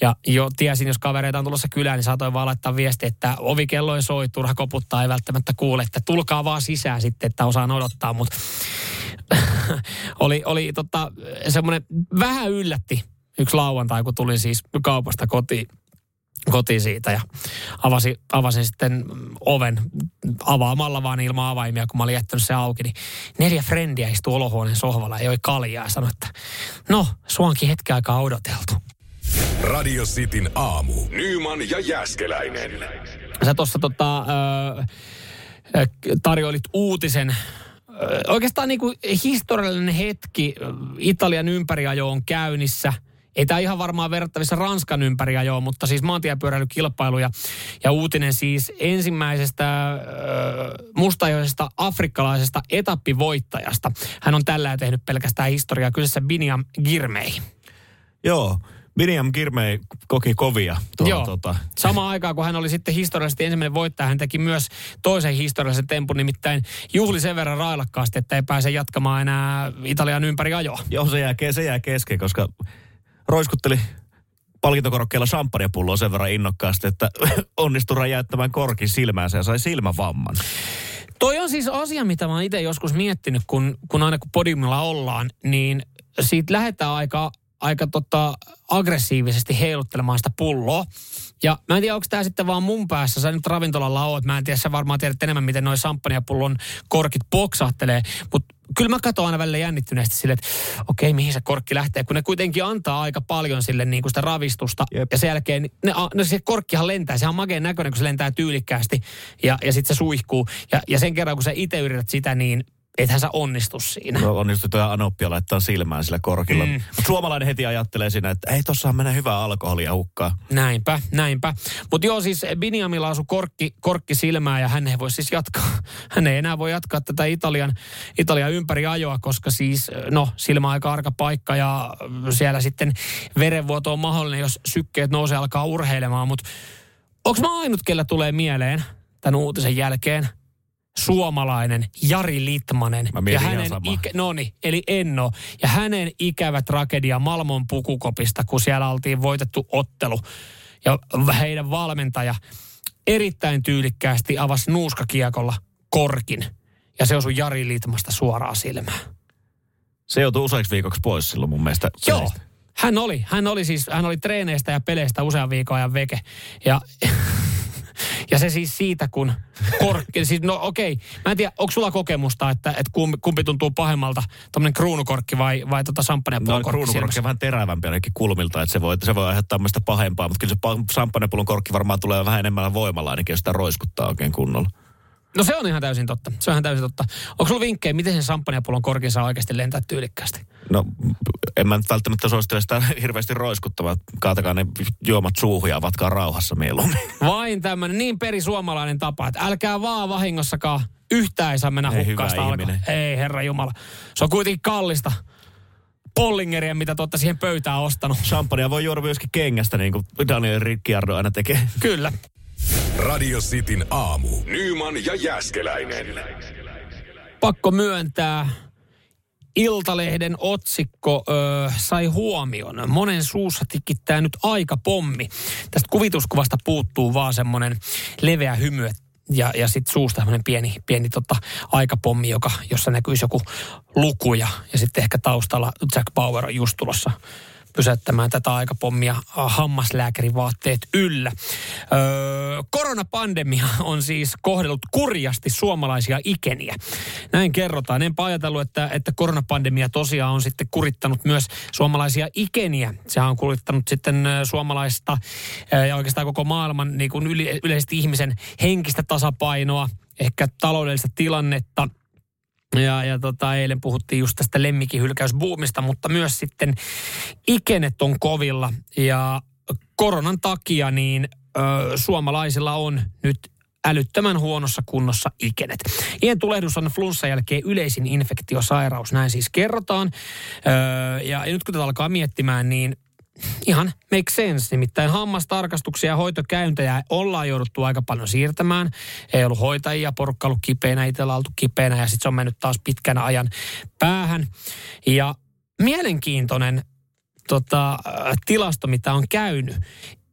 Ja jo tiesin, jos kavereita on tulossa kylään, niin saatoin vaan laittaa viesti, että ovikello ei soi, turha koputtaa, ei välttämättä kuule, että tulkaa vaan sisään sitten, että osaan odottaa. Mutta oli, oli tota, semmoinen vähän yllätti yksi lauantai, kun tulin siis kaupasta kotiin, kotiin siitä ja avasin, avasin sitten oven avaamalla vaan ilman avaimia, kun mä olin jättänyt se auki, niin neljä frendiä istui olohuoneen sohvalla ja joi kaljaa ja sanoi, että no, suonkin hetken aikaa odoteltu. Radio Cityn aamu. Nyman ja Jäskeläinen. Sä tuossa tota, ö, tarjoilit uutisen Oikeastaan niin kuin historiallinen hetki. Italian ympäriajo on käynnissä – ei tämä ihan varmaan verrattavissa Ranskan ympäri ajoa, mutta siis maantiepyöräilykilpailuja. Ja uutinen siis ensimmäisestä äh, mustajoisesta afrikkalaisesta etappivoittajasta. Hän on tällä tehnyt pelkästään historiaa. Kyseessä Biniam Girmei. Joo, Miriam Kirmei koki kovia. Tuolla, Joo. Tota, Samaan aikaan, kun hän oli sitten historiallisesti ensimmäinen voittaja, hän teki myös toisen historiallisen tempun, nimittäin juhli sen verran railakkaasti, että ei pääse jatkamaan enää Italian ympäri ajoa. joo, se jää, se jää kesken, koska roiskutteli palkintokorokkeella champagnepulloa sen verran innokkaasti, että onnistui räjäyttämään korkin silmäänsä ja sai silmävamman. Toi on siis asia, mitä mä itse joskus miettinyt, kun, kun aina kun podiumilla ollaan, niin siitä lähdetään aika, aika tota aggressiivisesti heiluttelemaan sitä pulloa. Ja mä en tiedä, onko tämä sitten vaan mun päässä. Sä nyt ravintolalla oot. Mä en tiedä, sä varmaan tiedät enemmän, miten noin champagnepullon korkit poksahtelee. Mutta kyllä mä katson aina välillä jännittyneesti sille, että okei, mihin se korkki lähtee. Kun ne kuitenkin antaa aika paljon sille niin kuin sitä ravistusta. Jep. Ja sen jälkeen, ne, no se korkkihan lentää. Sehän on makeen näköinen, kun se lentää tyylikkäästi. Ja, ja sitten se suihkuu. Ja, ja sen kerran, kun sä itse yrität sitä, niin ethän sä onnistu siinä. No, onnistui tuo anoppia laittaa silmään sillä korkilla. Mm. Mutta suomalainen heti ajattelee siinä, että ei tossa mennä hyvää alkoholia hukkaa. Näinpä, näinpä. Mutta joo, siis Biniamilla asui korkki, korkki silmää ja hän ei voi siis jatkaa. Hän ei enää voi jatkaa tätä Italian, Italian ympäri ajoa, koska siis, no, silmä on aika arka paikka ja siellä sitten verenvuoto on mahdollinen, jos sykkeet nousee alkaa urheilemaan. Mutta onko mä ainut, kellä tulee mieleen tämän uutisen jälkeen? Suomalainen Jari Litmanen. Mä ja hänen ikä, noni, eli Enno. Ja hänen ikävä tragedia Malmon pukukopista, kun siellä oltiin voitettu ottelu. Ja heidän valmentaja erittäin tyylikkäästi avasi nuuskakiekolla korkin. Ja se osui Jari Litmasta suoraan silmään. Se joutui useiksi viikoksi pois silloin mun mielestä. Joo. pelistä. Hän oli, hän oli siis, hän oli treeneistä ja peleistä usean viikon ajan veke. Ja, ja se siis siitä, kun korkki, siis no okei, mä en tiedä, onko sulla kokemusta, että, että kumpi, kumpi tuntuu pahemmalta, tämmöinen kruunukorkki vai, vai tota No, champagnepullon korkki kruunukorkki on vähän terävämpi ainakin kulmilta, että se voi, se voi aiheuttaa tämmöistä pahempaa, mutta kyllä se pa- champagnepullon korkki varmaan tulee vähän enemmän voimalla ainakin, jos sitä roiskuttaa oikein kunnolla. No se on ihan täysin totta. Se on ihan täysin totta. Onko sulla vinkkejä, miten sen champagnepullon korkin saa oikeasti lentää tyylikkäästi? No, en mä nyt välttämättä suosittele sitä hirveästi roiskuttamaan. Kaatakaa ne juomat suuhun ja avatkaa rauhassa mieluummin. Vain tämmöinen niin perisuomalainen tapa, että älkää vaan vahingossakaan yhtään ei saa mennä Ei ihminen. Ei herra Jumala. Se on kuitenkin kallista. Pollingeria, mitä te olette siihen pöytään ostanut. Champagnea voi juoda myöskin kengästä, niin kuin Daniel Ricciardo aina tekee. Kyllä. Radio Cityn aamu. Nyman ja Jäskeläinen. Pakko myöntää, Iltalehden otsikko ö, sai huomion. Monen suussa tikittää nyt aika pommi. Tästä kuvituskuvasta puuttuu vaan semmoinen leveä hymy ja, ja sitten suusta semmoinen pieni, pieni tota, aikapommi, joka, jossa näkyisi joku luku ja, ja sitten ehkä taustalla Jack Bauer on just tulossa pysäyttämään tätä aikapommia äh, hammaslääkärivaatteet yllä. Öö, koronapandemia on siis kohdellut kurjasti suomalaisia ikeniä. Näin kerrotaan. Enpä ajatellut, että, että koronapandemia tosiaan on sitten kurittanut myös suomalaisia ikeniä. Sehän on kurittanut sitten suomalaista ja oikeastaan koko maailman niin kuin yle, yleisesti ihmisen henkistä tasapainoa, ehkä taloudellista tilannetta – ja, ja tota, eilen puhuttiin just tästä lemmikkihylkäysbuumista, mutta myös sitten ikenet on kovilla. Ja koronan takia niin ö, suomalaisilla on nyt älyttömän huonossa kunnossa ikenet. Ien tulehdus on flunssan jälkeen yleisin infektiosairaus, näin siis kerrotaan. Öö, ja, ja nyt kun tätä alkaa miettimään, niin ihan make sense. Nimittäin hammastarkastuksia ja hoitokäyntejä ollaan jouduttu aika paljon siirtämään. Ei ollut hoitajia, porukka ollut kipeänä, itsellä oltu kipeänä ja sitten se on mennyt taas pitkän ajan päähän. Ja mielenkiintoinen tota, äh, tilasto, mitä on käynyt.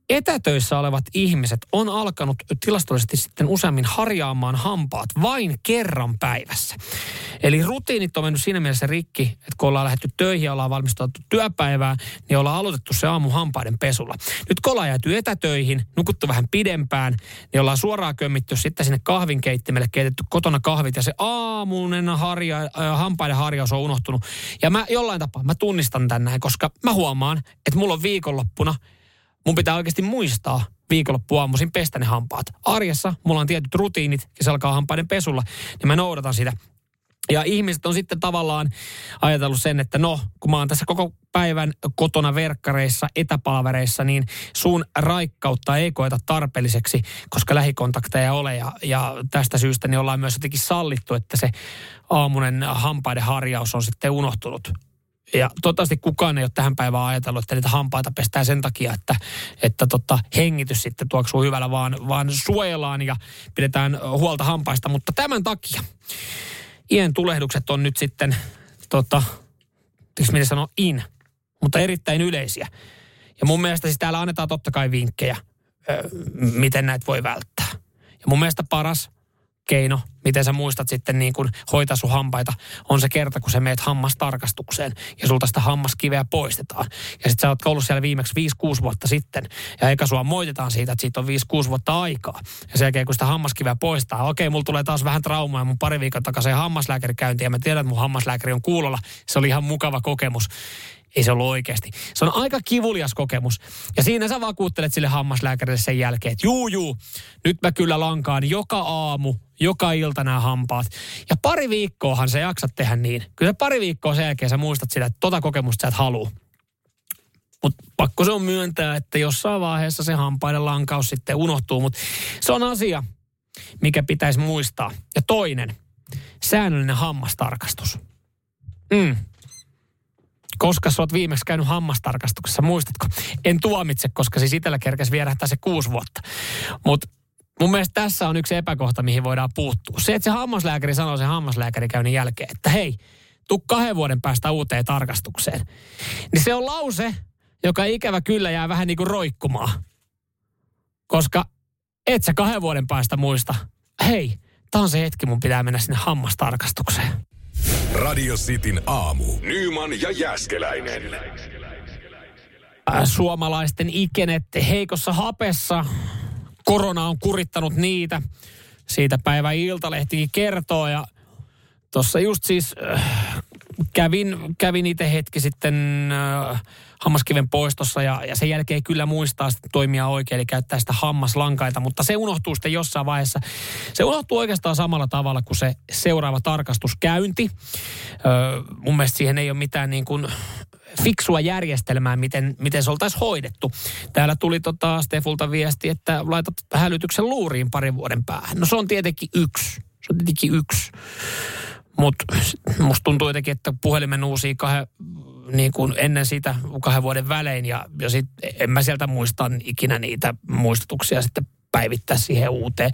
Etätöissä olevat ihmiset on alkanut tilastollisesti sitten useammin harjaamaan hampaat vain kerran päivässä. Eli rutiinit on mennyt siinä mielessä rikki, että kun ollaan lähdetty töihin ja ollaan valmistautu työpäivään, niin ollaan aloitettu se aamu hampaiden pesulla. Nyt kun ollaan jääty etätöihin, nukuttu vähän pidempään, niin ollaan suoraan kömmitty sitten sinne kahvinkeittimelle, keitetty kotona kahvit ja se aamunen harja, äh, hampaiden harjaus on unohtunut. Ja mä jollain tapaa, mä tunnistan tän näin, koska mä huomaan, että mulla on viikonloppuna mun pitää oikeasti muistaa viikonloppuaamuisin pestä ne hampaat. Arjessa mulla on tietyt rutiinit ja se alkaa hampaiden pesulla, niin mä noudatan sitä. Ja ihmiset on sitten tavallaan ajatellut sen, että no, kun mä oon tässä koko päivän kotona verkkareissa, etäpaavereissa, niin sun raikkautta ei koeta tarpeelliseksi, koska lähikontakteja ole. Ja, ja tästä syystä niin ollaan myös jotenkin sallittu, että se aamunen hampaiden harjaus on sitten unohtunut. Ja toivottavasti kukaan ei ole tähän päivään ajatellut, että niitä hampaita pestää sen takia, että, että tota, hengitys sitten tuoksuu hyvällä, vaan, vaan suojellaan ja pidetään huolta hampaista. Mutta tämän takia ien tulehdukset on nyt sitten, tota, minä sanoa in, mutta erittäin yleisiä. Ja mun mielestä siis täällä annetaan totta kai vinkkejä, miten näitä voi välttää. Ja mun mielestä paras keino, miten sä muistat sitten niin kuin hoitaa sun hampaita, on se kerta, kun sä meet hammastarkastukseen ja sulta sitä hammaskiveä poistetaan. Ja sitten sä oot ollut siellä viimeksi 5-6 vuotta sitten ja eikä sua moitetaan siitä, että siitä on 5-6 vuotta aikaa. Ja sen jälkeen, kun sitä hammaskiveä poistetaan, okei, mulla tulee taas vähän traumaa mun pari viikon takaisin hammaslääkärikäynti ja mä tiedän, että mun hammaslääkäri on kuulolla. Se oli ihan mukava kokemus. Ei se ollut oikeasti. Se on aika kivulias kokemus. Ja siinä sä vakuuttelet sille hammaslääkärille sen jälkeen, että juu, juu, nyt mä kyllä lankaan joka aamu, joka ilta nämä hampaat. Ja pari viikkoahan sä jaksat tehdä niin. Kyllä pari viikkoa sen jälkeen sä muistat sitä, että tota kokemusta sä et halua. Mutta pakko se on myöntää, että jossain vaiheessa se hampaiden lankaus sitten unohtuu. Mutta se on asia, mikä pitäisi muistaa. Ja toinen, säännöllinen hammastarkastus. Mm koska sä oot viimeksi käynyt hammastarkastuksessa, muistatko? En tuomitse, koska siis itsellä kerkesi vierähtää se kuusi vuotta. Mutta mun mielestä tässä on yksi epäkohta, mihin voidaan puuttua. Se, että se hammaslääkäri sanoo sen hammaslääkärikäynnin jälkeen, että hei, tuu kahden vuoden päästä uuteen tarkastukseen. Niin se on lause, joka ikävä kyllä jää vähän niin kuin roikkumaan. Koska et sä kahden vuoden päästä muista, hei, tää on se hetki, mun pitää mennä sinne hammastarkastukseen. Radio Cityn aamu. Nyman ja Jäskeläinen. Äh, suomalaisten ikenet heikossa hapessa. Korona on kurittanut niitä. Siitä päivä Iltalehtikin kertoo ja tuossa just siis äh, kävin, kävin itse hetki sitten äh, hammaskiven poistossa ja, ja sen jälkeen kyllä muistaa toimia oikein, eli käyttää sitä hammaslankaita, mutta se unohtuu sitten jossain vaiheessa. Se unohtuu oikeastaan samalla tavalla kuin se seuraava tarkastuskäynti. Öö, mun mielestä siihen ei ole mitään niin kuin fiksua järjestelmää, miten, miten se oltaisiin hoidettu. Täällä tuli tota Stefulta viesti, että laitat hälytyksen luuriin parin vuoden päähän. No se on tietenkin yksi. Se on tietenkin yksi. Mutta musta tuntuu jotenkin, että puhelimen uusi kahden niin kuin ennen sitä kahden vuoden välein ja, ja sit en mä sieltä muista ikinä niitä muistutuksia sitten päivittää siihen uuteen.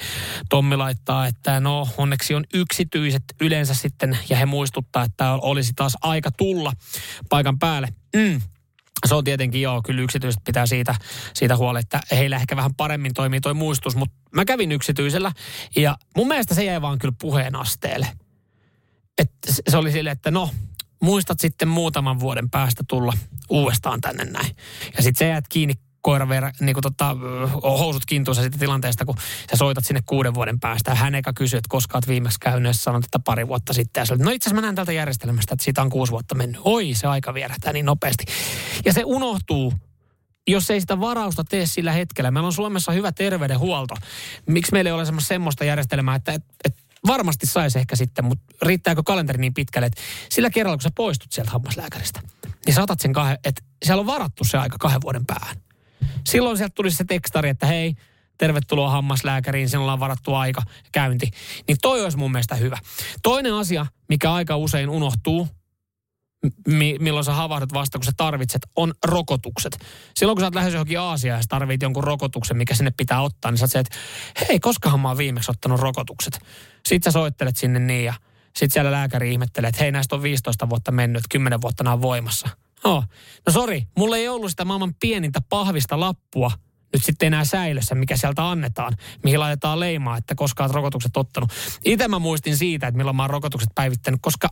Tommi laittaa, että no onneksi on yksityiset yleensä sitten ja he muistuttaa, että olisi taas aika tulla paikan päälle. Mm. Se on tietenkin joo, kyllä yksityiset pitää siitä, siitä huolta, että heillä ehkä vähän paremmin toimii toi muistus, mutta mä kävin yksityisellä ja mun mielestä se jäi vaan kyllä puheen asteelle. Et se oli silleen, että no, muistat sitten muutaman vuoden päästä tulla uudestaan tänne näin. Ja sitten sä jäät kiinni koira vera, niin kuin tota, housut kintuissa sitten tilanteesta, kun sä soitat sinne kuuden vuoden päästä. Ja hän eikä kysy, että koska oot viimeksi käynyt, ja sanot, että pari vuotta sitten. Ja sä no itse asiassa mä näen tältä järjestelmästä, että siitä on kuusi vuotta mennyt. Oi, se aika vierähtää niin nopeasti. Ja se unohtuu jos ei sitä varausta tee sillä hetkellä. Meillä on Suomessa hyvä terveydenhuolto. Miksi meillä ei ole semmoista järjestelmää, että, että, että varmasti saisi ehkä sitten, mutta riittääkö kalenteri niin pitkälle, että sillä kerralla, kun sä poistut sieltä hammaslääkäristä, niin saatat sen kahden, että siellä on varattu se aika kahden vuoden päähän. Silloin sieltä tuli se tekstari, että hei, tervetuloa hammaslääkäriin, sinulla on varattu aika käynti. Niin toi olisi mun mielestä hyvä. Toinen asia, mikä aika usein unohtuu, mi- milloin sä havahdut vasta, kun sä tarvitset, on rokotukset. Silloin kun sä oot lähes johonkin Aasiaan ja sä tarvit jonkun rokotuksen, mikä sinne pitää ottaa, niin sä oot se, että hei, koskahan mä oon viimeksi ottanut rokotukset. Sitten sä soittelet sinne niin ja sitten siellä lääkäri ihmettelee, että hei näistä on 15 vuotta mennyt, 10 vuotta nämä on voimassa. No, no sori, mulla ei ollut sitä maailman pienintä pahvista lappua nyt sitten enää säilössä, mikä sieltä annetaan, mihin laitetaan leimaa, että koska olet rokotukset ottanut. Itse mä muistin siitä, että milloin mä oon rokotukset päivittänyt, koska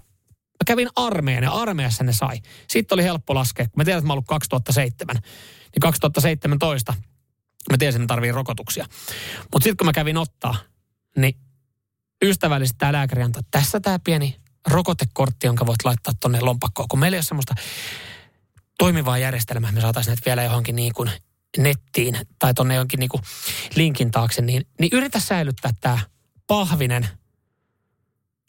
Mä kävin armeijan ja armeijassa ne sai. Sitten oli helppo laskea. Mä tiedän, että mä ollut 2007. Niin 2017 mä tiesin, että tarvii rokotuksia. Mutta sitten kun mä kävin ottaa, niin ystävällisesti tämä lääkäri antoi, tässä tämä pieni rokotekortti, jonka voit laittaa tuonne lompakkoon. Kun meillä ei ole semmoista toimivaa järjestelmää, me saataisiin näitä vielä johonkin niin kuin nettiin tai tuonne johonkin niin kuin linkin taakse, niin, niin yritä säilyttää tämä pahvinen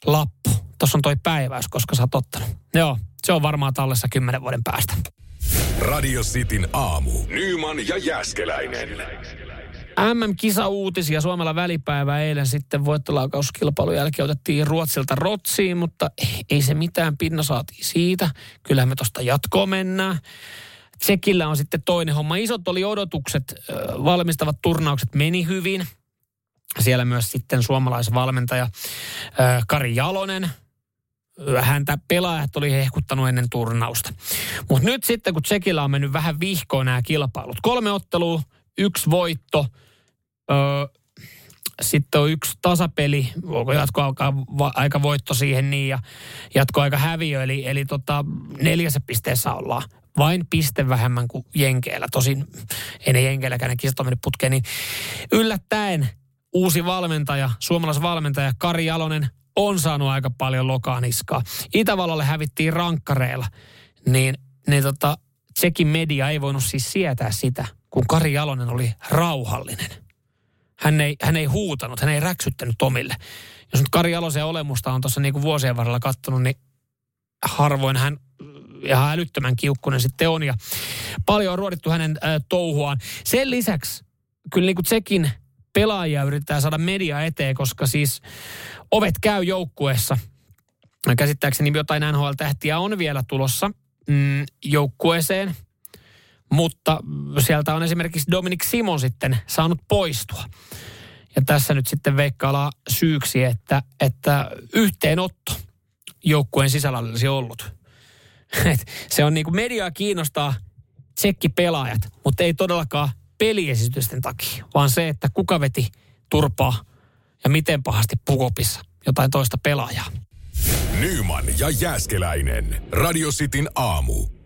lappu tuossa on toi päiväys, koska sä oot ottanut. Joo, se on varmaan tallessa kymmenen vuoden päästä. Radio Cityn aamu. Nyman ja Jäskeläinen. MM-kisa-uutisia Suomella välipäivä eilen sitten voittolaukauskilpailun jälkeen otettiin Ruotsilta Rotsiin, mutta ei se mitään, pinna saatiin siitä. Kyllähän me tuosta jatkoon mennään. Tsekillä on sitten toinen homma. Isot oli odotukset, valmistavat turnaukset meni hyvin. Siellä myös sitten suomalaisvalmentaja Kari Jalonen, häntä pelaajat oli hehkuttanut ennen turnausta. Mutta nyt sitten, kun Tsekillä on mennyt vähän vihkoon nämä kilpailut. Kolme ottelua, yksi voitto, öö, sitten on yksi tasapeli, onko jatkoaika aika voitto siihen niin ja jatkoaika häviö, eli, eli tota, neljässä pisteessä ollaan. Vain piste vähemmän kuin Jenkeellä. Tosin ei ne Jenkeilläkään ne kisat on putkeen, niin yllättäen uusi valmentaja, suomalaisvalmentaja Kari Jalonen on saanut aika paljon lokaaniskaa. Itävallalle hävittiin rankkareilla, niin, niin tota, Tsekin media ei voinut siis sietää sitä, kun Kari Jalonen oli rauhallinen. Hän ei, hän ei huutanut, hän ei räksyttänyt Tomille. Jos nyt Kari Jalosen olemusta on tuossa niin vuosien varrella kattonut, niin harvoin hän ihan älyttömän kiukkunen sitten on. Ja paljon on ruodittu hänen äh, touhuaan. Sen lisäksi kyllä niin kuin Tsekin pelaajia yritetään saada media eteen, koska siis ovet käy joukkueessa. Käsittääkseni jotain NHL-tähtiä on vielä tulossa mm, joukkueeseen, mutta sieltä on esimerkiksi Dominic Simon sitten saanut poistua. Ja tässä nyt sitten veikkaillaan syyksi, että, että yhteenotto joukkueen sisällä olisi ollut. Et se on niin kuin mediaa kiinnostaa pelaajat, mutta ei todellakaan peliesitysten takia, vaan se, että kuka veti turpaa ja miten pahasti pukopissa jotain toista pelaajaa. Nyman ja Jääskeläinen. Radio Cityn aamu.